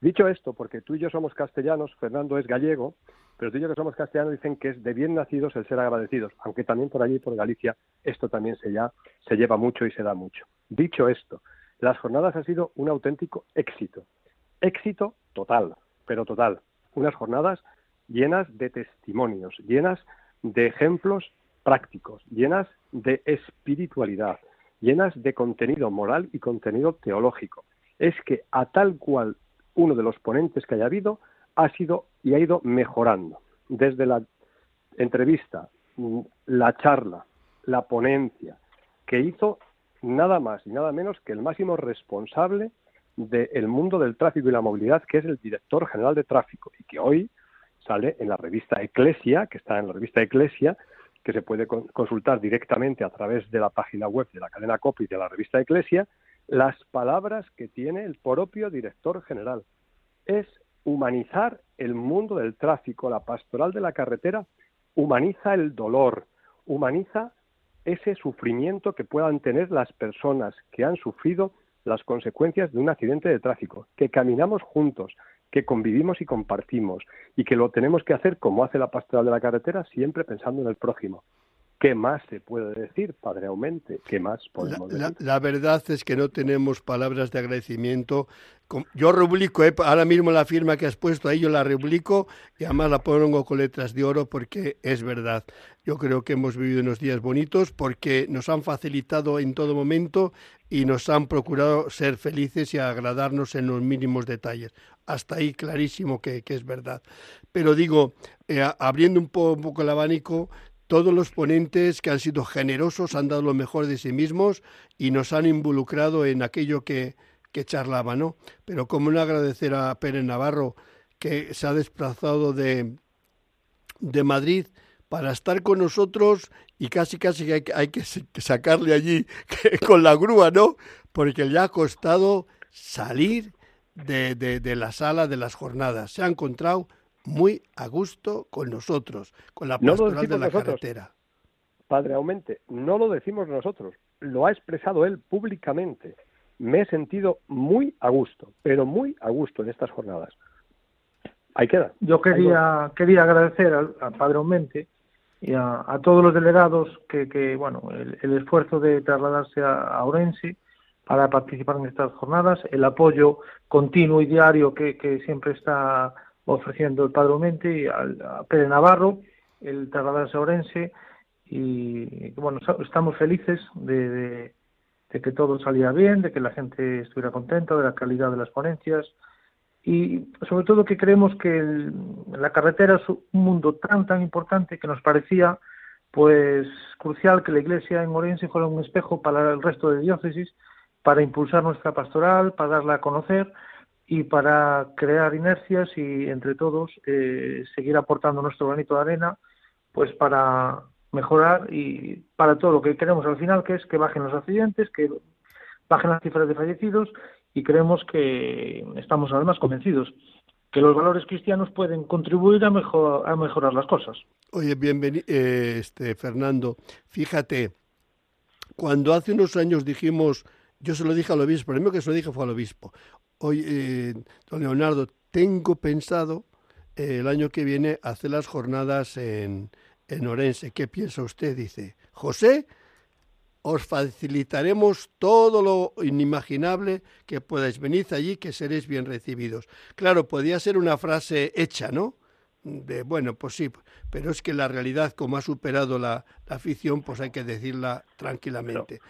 Dicho esto, porque tú y yo somos castellanos, Fernando es gallego, pero tú y yo que somos castellanos dicen que es de bien nacidos el ser agradecidos, aunque también por allí, por Galicia, esto también se, ya, se lleva mucho y se da mucho. Dicho esto, las jornadas han sido un auténtico éxito. Éxito total, pero total. Unas jornadas llenas de testimonios, llenas de ejemplos prácticos, llenas de espiritualidad, llenas de contenido moral y contenido teológico. Es que a tal cual uno de los ponentes que haya habido ha sido y ha ido mejorando. Desde la entrevista, la charla, la ponencia, que hizo nada más y nada menos que el máximo responsable del mundo del tráfico y la movilidad, que es el director general de tráfico, y que hoy sale en la revista Eclesia, que está en la revista Eclesia, que se puede consultar directamente a través de la página web de la cadena COPI de la revista Eclesia, las palabras que tiene el propio director general. Es humanizar el mundo del tráfico, la pastoral de la carretera, humaniza el dolor, humaniza ese sufrimiento que puedan tener las personas que han sufrido las consecuencias de un accidente de tráfico, que caminamos juntos, que convivimos y compartimos, y que lo tenemos que hacer como hace la pastoral de la carretera, siempre pensando en el prójimo. ¿Qué más se puede decir, Padre Aumente? ¿Qué más podemos la, decir? La, verdad es que no tenemos palabras de agradecimiento. Yo rubrico, eh, ahora mismo la firma que has puesto ahí, yo la rubrico y además la pongo con letras de oro porque es verdad. Yo creo que hemos vivido unos días bonitos porque nos han facilitado en todo momento y nos han procurado ser felices y agradarnos en los mínimos detalles. Hasta ahí clarísimo que, es verdad. Pero digo, eh, abriendo un poco, un poco el abanico, todos los ponentes que han sido generosos han dado lo mejor de sí mismos y nos han involucrado en aquello que, que ¿no? Pero como no agradecer a Pérez Navarro que se ha desplazado de, de Madrid para estar con nosotros y casi casi hay, hay que sacarle allí [laughs] con la grúa, ¿no? Porque le ha costado salir de, de, de la sala de las jornadas. Se ha encontrado muy a gusto con nosotros, con la pastoral de la carretera. Padre Aumente, no lo decimos nosotros, lo ha expresado él públicamente. Me he sentido muy a gusto, pero muy a gusto en estas jornadas. Ahí queda. Yo quería, quería agradecer al, Padre Aumente y a, todos los delegados que, que bueno, el, esfuerzo de trasladarse a, a, Orense para participar en estas jornadas, el apoyo continuo y diario que, que siempre está ofreciendo el Padre Mente y al, a Pérez Navarro, el trasladarse Orense, y bueno, estamos felices de, que todo saliera bien, de que la gente estuviera contenta, de la calidad de las ponencias, y sobre todo que creemos que la carretera es un mundo tan, tan importante que nos parecía pues crucial que la Iglesia en Orense fuera un espejo para el resto de diócesis, para impulsar nuestra pastoral, para darla a conocer, y para crear inercias y entre todos eh, seguir aportando nuestro granito de arena pues para mejorar y para todo lo que queremos al final que es que bajen los accidentes que bajen las cifras de fallecidos y creemos que estamos además convencidos que los valores cristianos pueden contribuir a, mejor, a mejorar las cosas. Oye, bienvenido, eh, este, Fernando. Fíjate, cuando hace unos años dijimos, yo se lo dije al obispo, el primero que se lo dije fue al obispo, Hoy, eh, don Leonardo, tengo pensado eh, el año que viene hacer las jornadas en, en Orense. ¿Qué piensa usted? Dice, José, os facilitaremos todo lo inimaginable que podáis. Venid allí que seréis bien recibidos. Claro, podía ser una frase hecha, ¿no? De, bueno, pues sí, pero es que la realidad, como ha superado la, afición, pues hay que decirla tranquilamente.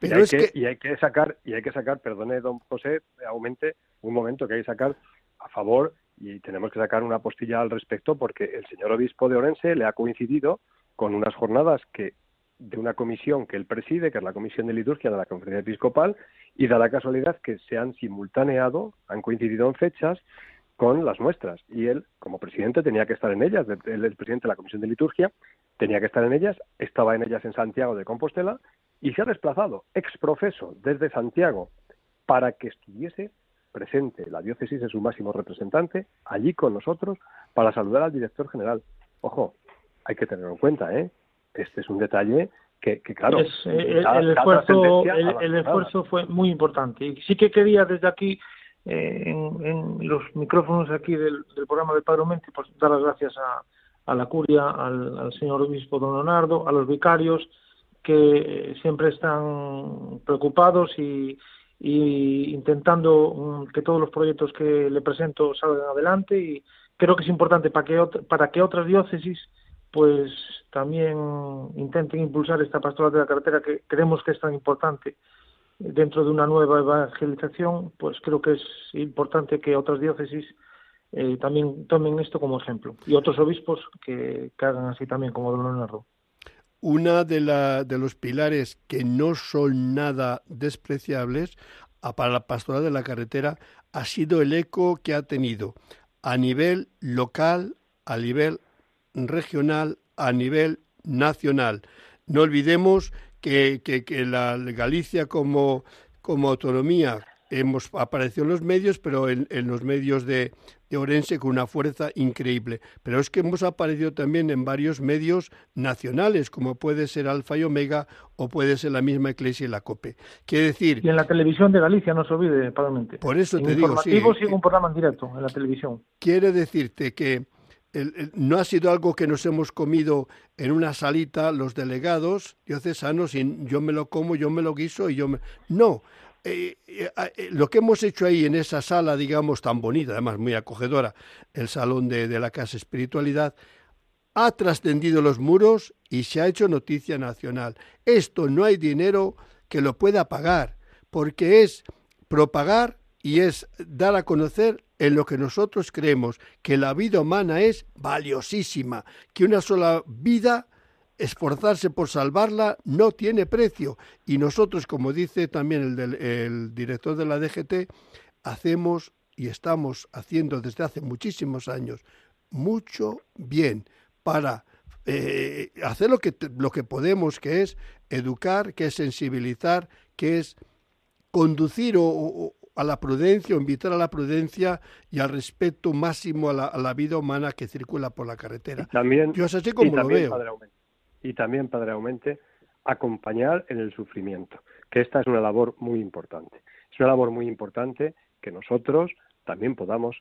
Y, hay que, y hay que sacar, y hay que sacar, perdone don José, aumente un momento que hay que sacar a favor y tenemos que sacar una postilla al respecto porque el señor obispo de Orense le ha coincidido con unas jornadas que de una comisión que él preside, que es la Comisión de Liturgia de la Conferencia Episcopal, y da la casualidad que se han simultaneado, han coincidido en fechas con las nuestras. Y él, como presidente, tenía que estar en ellas. Él es presidente de la Comisión de Liturgia, tenía que estar en ellas, estaba en ellas en Santiago de Compostela y se ha desplazado ex profeso desde Santiago para que estuviese presente la diócesis es su máximo representante allí con nosotros para saludar al director general. Ojo, hay que tenerlo en cuenta, ¿eh? Este es un detalle que, claro. Eh, el, esfuerzo, el, esfuerzo fue muy importante. Y sí que quería desde aquí, eh, en, los micrófonos aquí del, programa de Padre Mente, pues dar las gracias a, a la curia, al, al señor obispo don Leonardo, a los vicarios, que siempre están preocupados y, intentando mm, que todos los proyectos que le presento salgan adelante y creo que es importante para que para que otras diócesis pues también intenten impulsar esta pastoral de la carretera que creemos que es tan importante dentro de una nueva evangelización, pues creo que es importante que otras diócesis eh, también tomen esto como ejemplo y otros obispos que, hagan así también como don Leonardo. Una de, la, de los pilares que no son nada despreciables para la pastoral de la carretera ha sido el eco que ha tenido a nivel local, a nivel regional, a nivel nacional. No olvidemos que, que, la Galicia como, como autonomía hemos aparecido en los medios, pero en, los medios de, de, Orense con una fuerza increíble. Pero es que hemos aparecido también en varios medios nacionales, como puede ser Alfa y Omega o puede ser la misma Iglesia y la COPE. Quiere decir... Y en la televisión de Galicia, no se olvide, probablemente. Por eso te digo, sí. sigue un programa en directo en la televisión. Quiere decirte que no ha sido algo que nos hemos comido en una salita los delegados diocesanos y yo me lo como, yo me lo guiso y yo me... No, eh, eh, eh, lo que hemos hecho ahí en esa sala, digamos, tan bonita, además muy acogedora, el salón de, de la Casa Espiritualidad, ha trascendido los muros y se ha hecho noticia nacional. Esto no hay dinero que lo pueda pagar, porque es propagar y es dar a conocer en lo que nosotros creemos que la vida humana es valiosísima, que una sola vida, esforzarse por salvarla, no tiene precio. Y nosotros, como dice también el, director de la DGT, hacemos y estamos haciendo desde hace muchísimos años mucho bien para eh, hacer lo que, lo que podemos, que es educar, que es sensibilizar, que es conducir o, a la prudencia o invitar a la prudencia y al respeto máximo a la, vida humana que circula por la carretera. Y también, Yo es así como lo veo. y también, Padre Aumente, acompañar en el sufrimiento, que esta es una labor muy importante. Es una labor muy importante que nosotros también podamos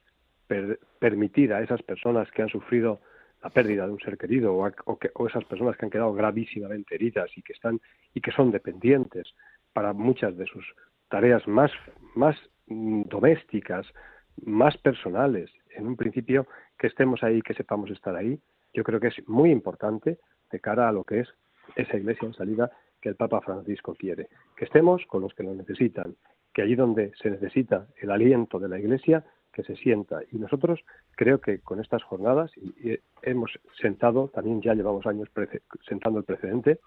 permitir a esas personas que han sufrido la pérdida de un ser querido o, o, esas personas que han quedado gravísimamente heridas y que están y que son dependientes para muchas de sus tareas más, más mm, domésticas, más personales, en un principio que estemos ahí, que sepamos estar ahí, yo creo que es muy importante de cara a lo que es esa iglesia en salida que el Papa Francisco quiere. Que estemos con los que lo necesitan, que allí donde se necesita el aliento de la iglesia, que se sienta. Y nosotros creo que con estas jornadas y, hemos sentado, también ya llevamos años sentando el precedente,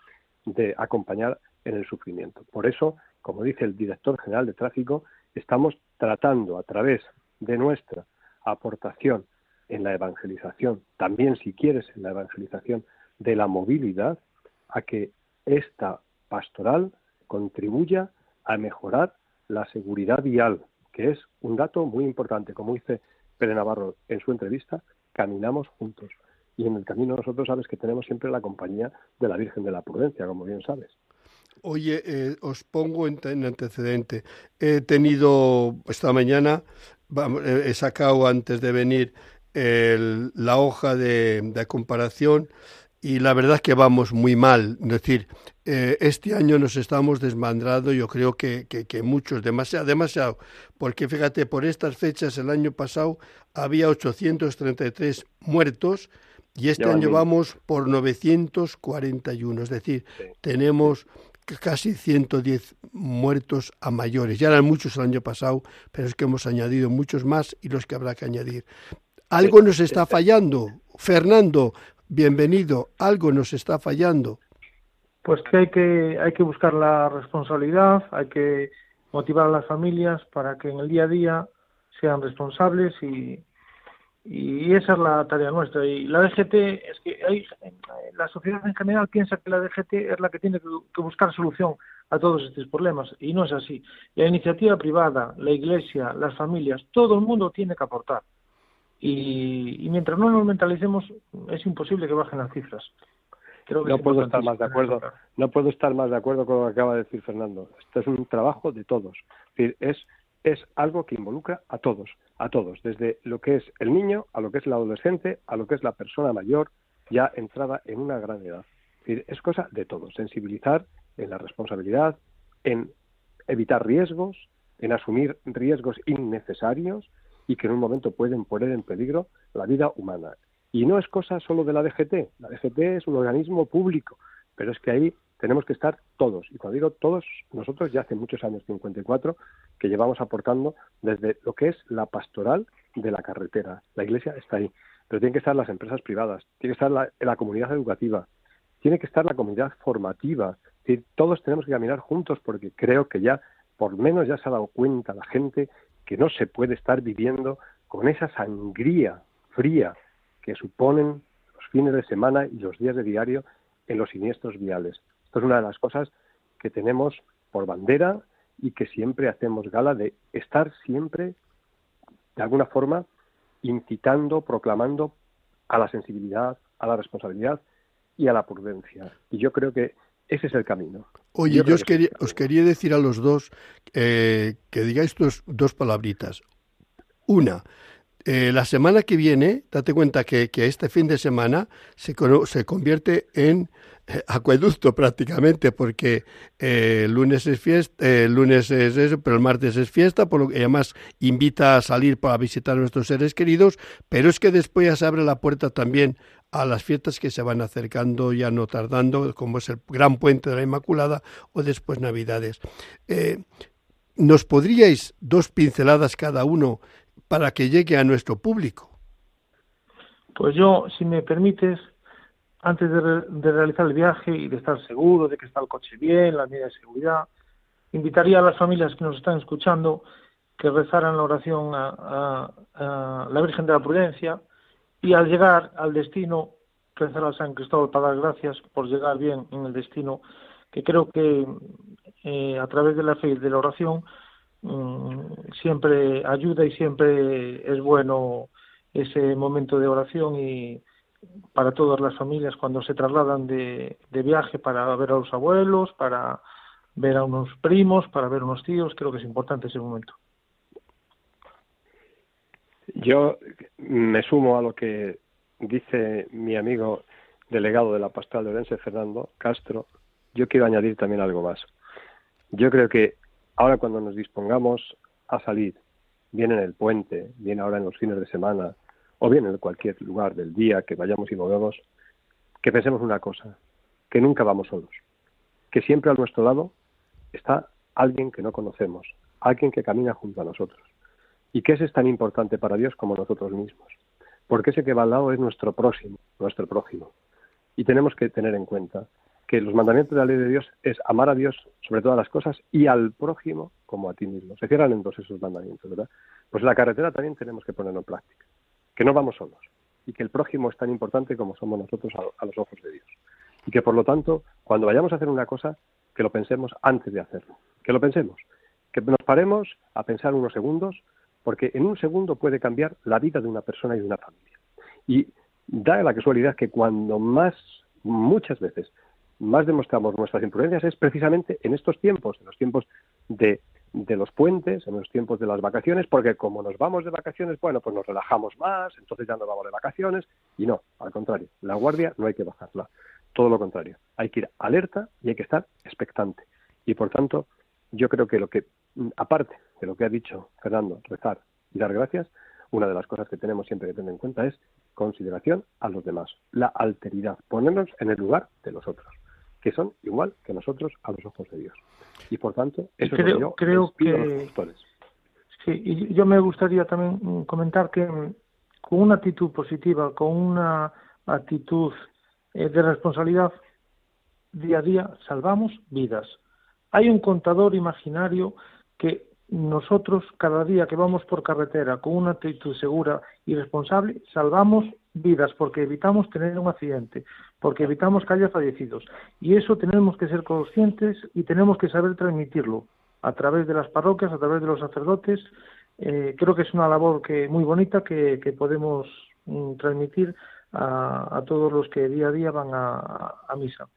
de acompañar en el sufrimiento. Por eso como dice el director general de tráfico, estamos tratando a través de nuestra aportación en la evangelización, también si quieres en la evangelización de la movilidad, a que esta pastoral contribuya a mejorar la seguridad vial, que es un dato muy importante. Como dice Pérez Navarro en su entrevista, caminamos juntos. Y en el camino nosotros sabes que tenemos siempre la compañía de la Virgen de la Prudencia, como bien sabes. Oye, eh, os pongo en, antecedente. He tenido esta mañana, he sacado antes de venir la hoja de, comparación y la verdad es que vamos muy mal. Es decir, eh, este año nos estamos desmandrando, yo creo que, que, muchos, demasiado, demasiado, porque fíjate, por estas fechas el año pasado había 833 muertos y este año vamos por 941, es decir, tenemos casi 110 muertos a mayores. Ya eran muchos el año pasado, pero es que hemos añadido muchos más y los que habrá que añadir. Algo nos está fallando. Fernando, bienvenido. Algo nos está fallando. Pues que hay que, hay que buscar la responsabilidad, hay que motivar a las familias para que en el día a día sean responsables y, y esa es la tarea nuestra. Y la DGT, es que hay, la sociedad en general piensa que la DGT es la que tiene que buscar solución a todos estos problemas, y no es así. La iniciativa privada, la iglesia, las familias, todo el mundo tiene que aportar. Y, mientras no nos mentalicemos, es imposible que bajen las cifras. no puedo estar más de acuerdo. No puedo estar más de acuerdo con lo que acaba de decir Fernando. Esto es un trabajo de todos. Es, es, es algo que involucra a todos a todos, desde lo que es el niño, a lo que es el adolescente, a lo que es la persona mayor, ya entrada en una gran edad. Es, cosa de todos, sensibilizar en la responsabilidad, en evitar riesgos, en asumir riesgos innecesarios y que en un momento pueden poner en peligro la vida humana. Y no es cosa solo de la DGT, la DGT es un organismo público, pero es que ahí tenemos que estar todos. Y cuando digo todos, nosotros ya hace muchos años, 54, que llevamos aportando desde lo que es la pastoral de la carretera. La iglesia está ahí, pero tienen que estar las empresas privadas, tiene que estar la, comunidad educativa, tiene que estar la comunidad formativa. Todos tenemos que caminar juntos porque creo que ya, por menos ya se ha dado cuenta la gente que no se puede estar viviendo con esa sangría fría que suponen los fines de semana y los días de diario en los siniestros viales. Esto es una de las cosas que tenemos por bandera y que siempre hacemos gala de estar siempre, de alguna forma, incitando, proclamando a la sensibilidad, a la responsabilidad y a la prudencia. Y yo creo que ese es el camino. Oye, yo, os, quería, os, quería, decir a los dos eh, que digáis dos, dos palabritas. Una, eh, la semana que viene, date cuenta que, que este fin de semana se, se convierte en [laughs] acueducto prácticamente, porque eh, el lunes es fiesta, el lunes es eso, pero el martes es fiesta, por lo que además invita a salir para visitar a nuestros seres queridos, pero es que después ya se abre la puerta también a las fiestas que se van acercando ya no tardando, como es el Gran Puente de la Inmaculada o después Navidades. ¿Nos podríais dos pinceladas cada uno para que llegue a nuestro público? Pues yo, si me permites, antes de, de, realizar el viaje y de estar seguro de que está el coche bien, la medida de seguridad, invitaría a las familias que nos están escuchando que rezaran la oración a la Virgen de la Prudencia y al llegar al destino rezar a San Cristóbal para dar gracias por llegar bien en el destino, que creo que eh, a través de la fe y de la oración Mm, siempre ayuda y siempre es bueno ese momento de oración y para todas las familias cuando se trasladan de, viaje para ver a los abuelos, para ver a unos primos, para ver a unos tíos, creo que es importante ese momento. Yo me sumo a lo que dice mi amigo delegado de la Pastoral de Orense, Fernando Castro. Yo quiero añadir también algo más. Yo creo que Ahora cuando nos dispongamos a salir, bien en el puente, bien ahora en los fines de semana, o bien en cualquier lugar del día que vayamos y movemos, que pensemos una cosa, que nunca vamos solos, que siempre a nuestro lado está alguien que no conocemos, alguien que camina junto a nosotros, y que ese es tan importante para Dios como nosotros mismos, porque ese que va al lado es nuestro próximo, nuestro prójimo, y tenemos que tener en cuenta que los mandamientos de la ley de Dios es amar a Dios sobre todas las cosas y al prójimo como a ti mismo. Se cierran en dos esos mandamientos, ¿verdad? Pues la carretera también tenemos que ponerlo en práctica, que no vamos solos y que el prójimo es tan importante como somos nosotros a, los ojos de Dios. Y que por lo tanto, cuando vayamos a hacer una cosa, que lo pensemos antes de hacerlo, que lo pensemos, que nos paremos a pensar unos segundos, porque en un segundo puede cambiar la vida de una persona y de una familia. Y da la casualidad que cuando más, muchas veces, más demostramos nuestras imprudencias es precisamente en estos tiempos, en los tiempos de, de, los puentes, en los tiempos de las vacaciones, porque como nos vamos de vacaciones, bueno, pues nos relajamos más, entonces ya no vamos de vacaciones, y no, al contrario, la guardia no hay que bajarla, todo lo contrario, hay que ir alerta y hay que estar expectante. Y por tanto, yo creo que lo que, aparte de lo que ha dicho Fernando, rezar y dar gracias, una de las cosas que tenemos siempre que tener en cuenta es consideración a los demás, la alteridad, ponernos en el lugar de los otros que son igual que nosotros a los ojos de Dios. Y por tanto, eso creo, es lo que yo creo que Sí, y yo me gustaría también mm, comentar que mm, con una actitud positiva, con una actitud eh, de responsabilidad, día a día salvamos vidas. Hay un contador imaginario que nosotros cada día que vamos por carretera con una actitud segura y responsable, salvamos vidas porque evitamos tener un accidente, porque evitamos que haya fallecidos. Y eso tenemos que ser conscientes y tenemos que saber transmitirlo a través de las parroquias, a través de los sacerdotes. Eh, creo que es una labor que muy bonita que, que podemos mm, transmitir a, todos los que día a día van a, a misa.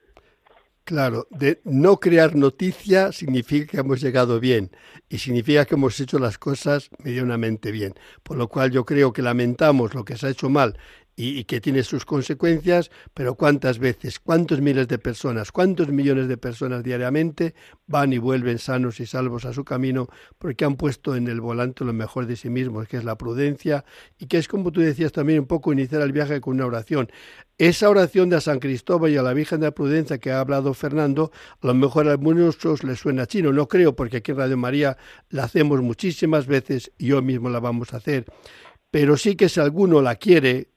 Claro, de no crear noticia significa que hemos llegado bien y significa que hemos hecho las cosas medianamente bien. Por lo cual yo creo que lamentamos lo que se ha hecho mal y, que tiene sus consecuencias, pero cuántas veces, cuántos miles de personas, cuántos millones de personas diariamente van y vuelven sanos y salvos a su camino porque han puesto en el volante lo mejor de sí mismos, que es la prudencia y que es como tú decías también un poco iniciar el viaje con una oración. Esa oración de a San Cristóbal y a la Virgen de la Prudencia que ha hablado Fernando, a lo mejor a muchos les suena chino, no creo, porque aquí en Radio María la hacemos muchísimas veces y yo mismo la vamos a hacer. Pero sí que si alguno la quiere,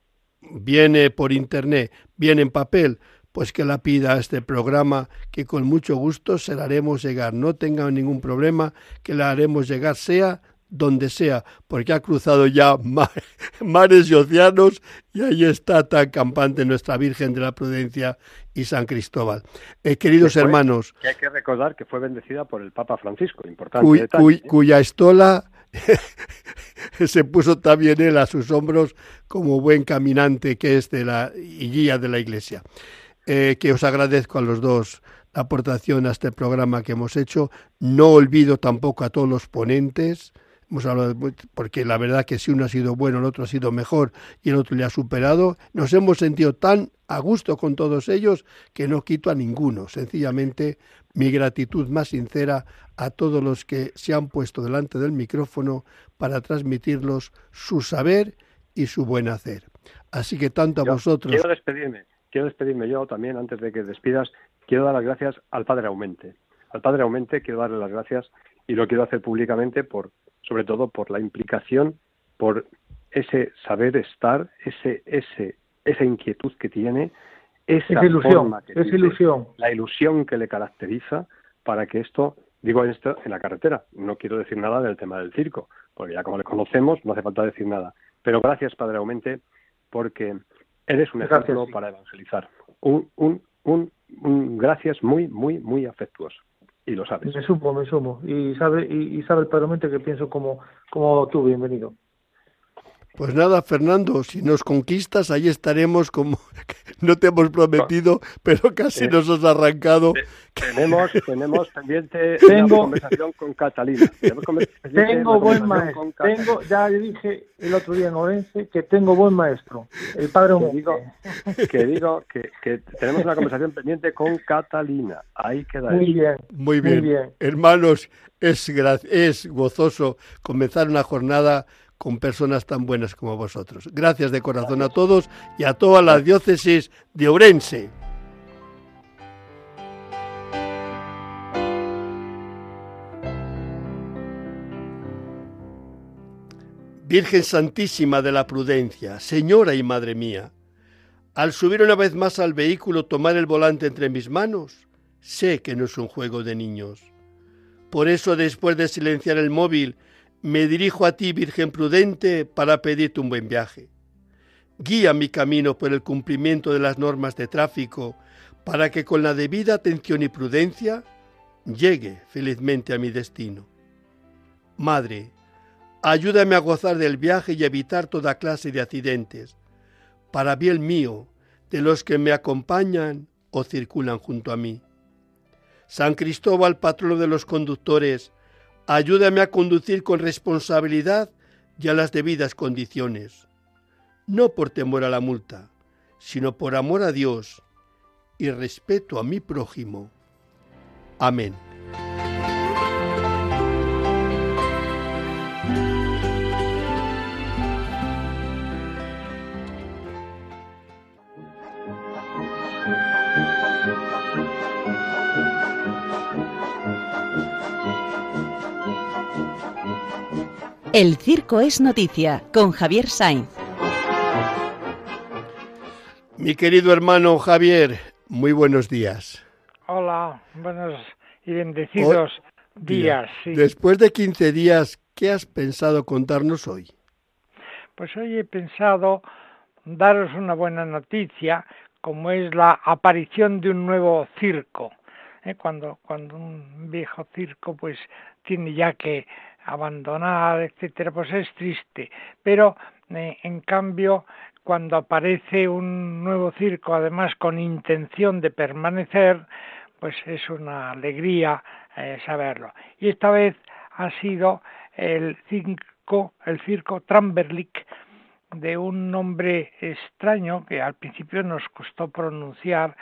viene por internet, viene en papel, pues que la pida a este programa, que con mucho gusto se la haremos llegar. No tenga ningún problema, que la haremos llegar, sea donde sea, porque ha cruzado ya [laughs] mares y océanos y ahí está tan campante nuestra Virgen de la Prudencia y San Cristóbal. Eh, queridos hermanos. hay que recordar que fue bendecida por el Papa Francisco, importante. ¿eh? Cuya estola [laughs] se puso también él a sus hombros como buen caminante que es de la y guía de la Iglesia. Eh, que os agradezco a los dos la aportación a este programa que hemos hecho. No olvido tampoco a todos los ponentes, hemos hablado porque la verdad que si uno ha sido bueno, el otro ha sido mejor y el otro le ha superado, nos hemos sentido tan a gusto con todos ellos que no quito a ninguno. Sencillamente mi gratitud más sincera a todos los que se han puesto delante del micrófono para transmitirlos su saber y su buen hacer. Así que tanto a vosotros. Quiero despedirme, quiero despedirme yo también antes de que despidas. Quiero dar las gracias al Padre Aumente. Al Padre Aumente quiero darle las gracias y lo quiero hacer públicamente por, sobre todo por la implicación, por ese saber estar, ese, ese, esa inquietud que tiene, esa ilusión, esa ilusión. la ilusión que le caracteriza para que esto, digo esto en la carretera, no quiero decir nada del tema del circo, porque ya como le conocemos no hace falta decir nada, pero gracias Padre Aumente porque eres un ejemplo para evangelizar, un, un, un, un gracias muy, muy, muy afectuoso y lo sabes. Me sumo, me sumo. Y sabe, y, sabe el Parlamento que pienso como, como tú, bienvenido. Pues nada, Fernando, si nos conquistas, ahí estaremos como [laughs] no te hemos prometido, pero casi nos has arrancado. Tenemos, tenemos pendiente una conversación con Catalina. [laughs] Tengo buen maestro. Tengo, ya le dije el otro día en Orense que tengo buen maestro, el padre que digo, que digo que, que, tenemos una conversación pendiente con Catalina. Ahí queda. Muy bien. Muy bien. Muy bien. Hermanos, es, es gozoso comenzar una jornada con personas tan buenas como vosotros. Gracias de corazón a todos y a toda la diócesis de Ourense. Virgen Santísima de la Prudencia, Señora y Madre mía, al subir una vez más al vehículo, tomar el volante entre mis manos, sé que no es un juego de niños. Por eso, después de silenciar el móvil me dirijo a ti, Virgen prudente, para pedirte un buen viaje. Guía mi camino por el cumplimiento de las normas de tráfico, para que con la debida atención y prudencia llegue felizmente a mi destino. Madre, ayúdame a gozar del viaje y evitar toda clase de accidentes, para bien mío, de los que me acompañan o circulan junto a mí. San Cristóbal, patrono de los conductores, Ayúdame a conducir con responsabilidad y a las debidas condiciones, no por temor a la multa, sino por amor a Dios y respeto a mi prójimo. Amén. El Circo es Noticia con Javier Sainz. Mi querido hermano Javier, muy buenos días. Hola, buenos y bendecidos días. Después de 15 días, ¿qué has pensado contarnos hoy? Pues hoy he pensado daros una buena noticia, como es la aparición de un nuevo circo. ¿eh? Cuando, cuando un viejo circo pues tiene ya que abandonar, etcétera, pues es triste. Pero eh, en cambio, cuando aparece un nuevo circo, además con intención de permanecer, pues es una alegría eh, saberlo. Y esta vez ha sido el circo, el circo Tramberlik, de un nombre extraño que al principio nos costó pronunciar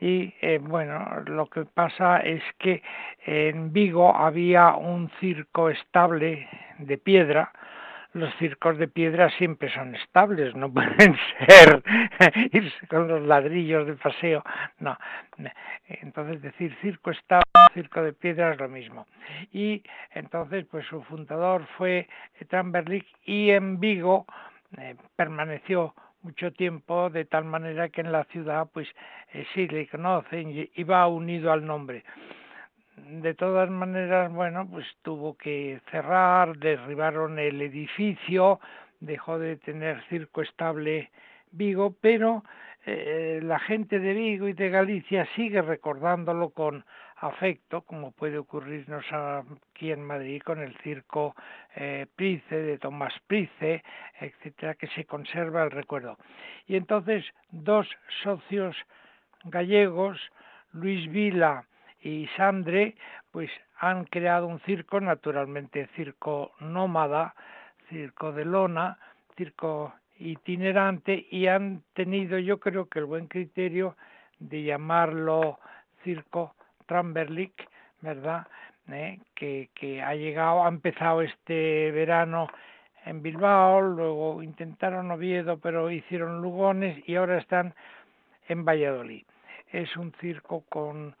y eh, bueno, lo que pasa es que en Vigo había un circo estable de piedra, los circos de piedra siempre son estables, no [laughs] pueden ser irse con los ladrillos de paseo, no. Entonces decir circo estable, circo de piedra es lo mismo. Y entonces pues su fundador fue Tramberlik y en Vigo eh, permaneció mucho tiempo de tal manera que en la ciudad pues eh, sí le conocen y va unido al nombre. De todas maneras, bueno, pues tuvo que cerrar, derribaron el edificio, dejó de tener circo estable Vigo, pero eh, la gente de Vigo y de Galicia sigue recordándolo con afecto, como puede ocurrirnos aquí en Madrid con el circo eh, Price, de Tomás Price, etcétera, que se conserva el recuerdo. Y entonces dos socios gallegos, Luis Vila y Sandre pues han creado un circo, naturalmente circo nómada, circo de lona, circo itinerante y han tenido yo creo que el buen criterio de llamarlo circo Tramberlik, ¿verdad? ¿Eh? Que, que ha llegado, ha empezado este verano en Bilbao, luego intentaron Oviedo, pero hicieron Lugones y ahora están en Valladolid. Es un circo con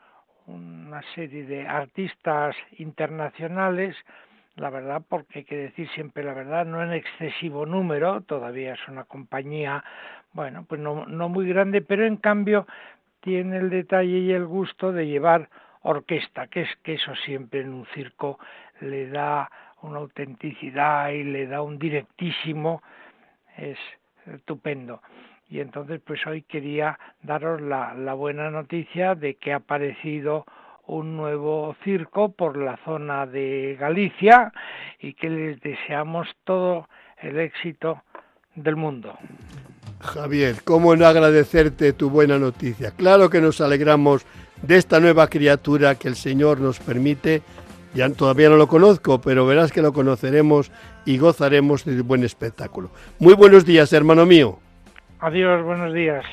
una serie de artistas internacionales, la verdad, porque hay que decir siempre la verdad, no en excesivo número, todavía es una compañía, bueno, pues no, no muy grande, pero en cambio tiene el detalle y el gusto de llevar orquesta, que es que eso siempre en un circo le da una autenticidad y le da un directísimo, es estupendo. Y entonces pues hoy quería daros la, la buena noticia de que ha aparecido un nuevo circo por la zona de Galicia y que les deseamos todo el éxito del mundo. Javier, ¿cómo no agradecerte tu buena noticia? Claro que nos alegramos de esta nueva criatura que el Señor nos permite. Ya todavía no lo conozco, pero verás que lo conoceremos y gozaremos de un buen espectáculo. Muy buenos días, hermano mío. Adiós, buenos días.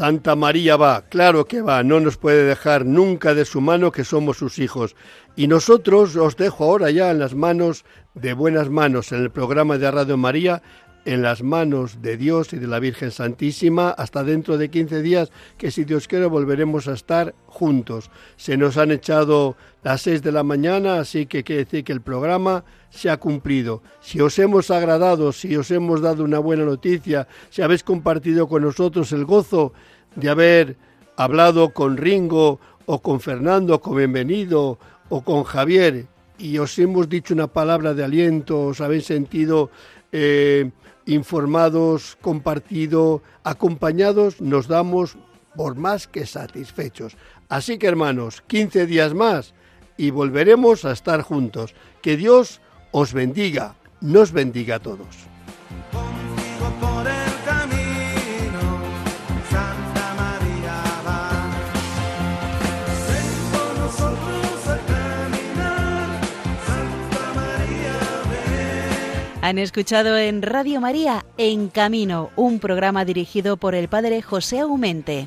Santa María va, claro que va, no nos puede dejar nunca de su mano que somos sus hijos. Y nosotros os dejo ahora ya en las manos de buenas manos en el programa de Radio María en las manos de Dios y de la Virgen Santísima hasta dentro de 15 días que si Dios quiere volveremos a estar juntos. Se nos han echado las 6 de la mañana, así que quiere decir que el programa se ha cumplido. Si os hemos agradado, si os hemos dado una buena noticia, si habéis compartido con nosotros el gozo de haber hablado con Ringo o con Fernando, con Bienvenido o con Javier y os hemos dicho una palabra de aliento, os habéis sentido eh, informados, compartido, acompañados, nos damos por más que satisfechos. Así que hermanos, 15 días más y volveremos a estar juntos. Que Dios os bendiga, nos bendiga a todos. Han escuchado en Radio María En Camino, un programa dirigido por el padre José Aumente.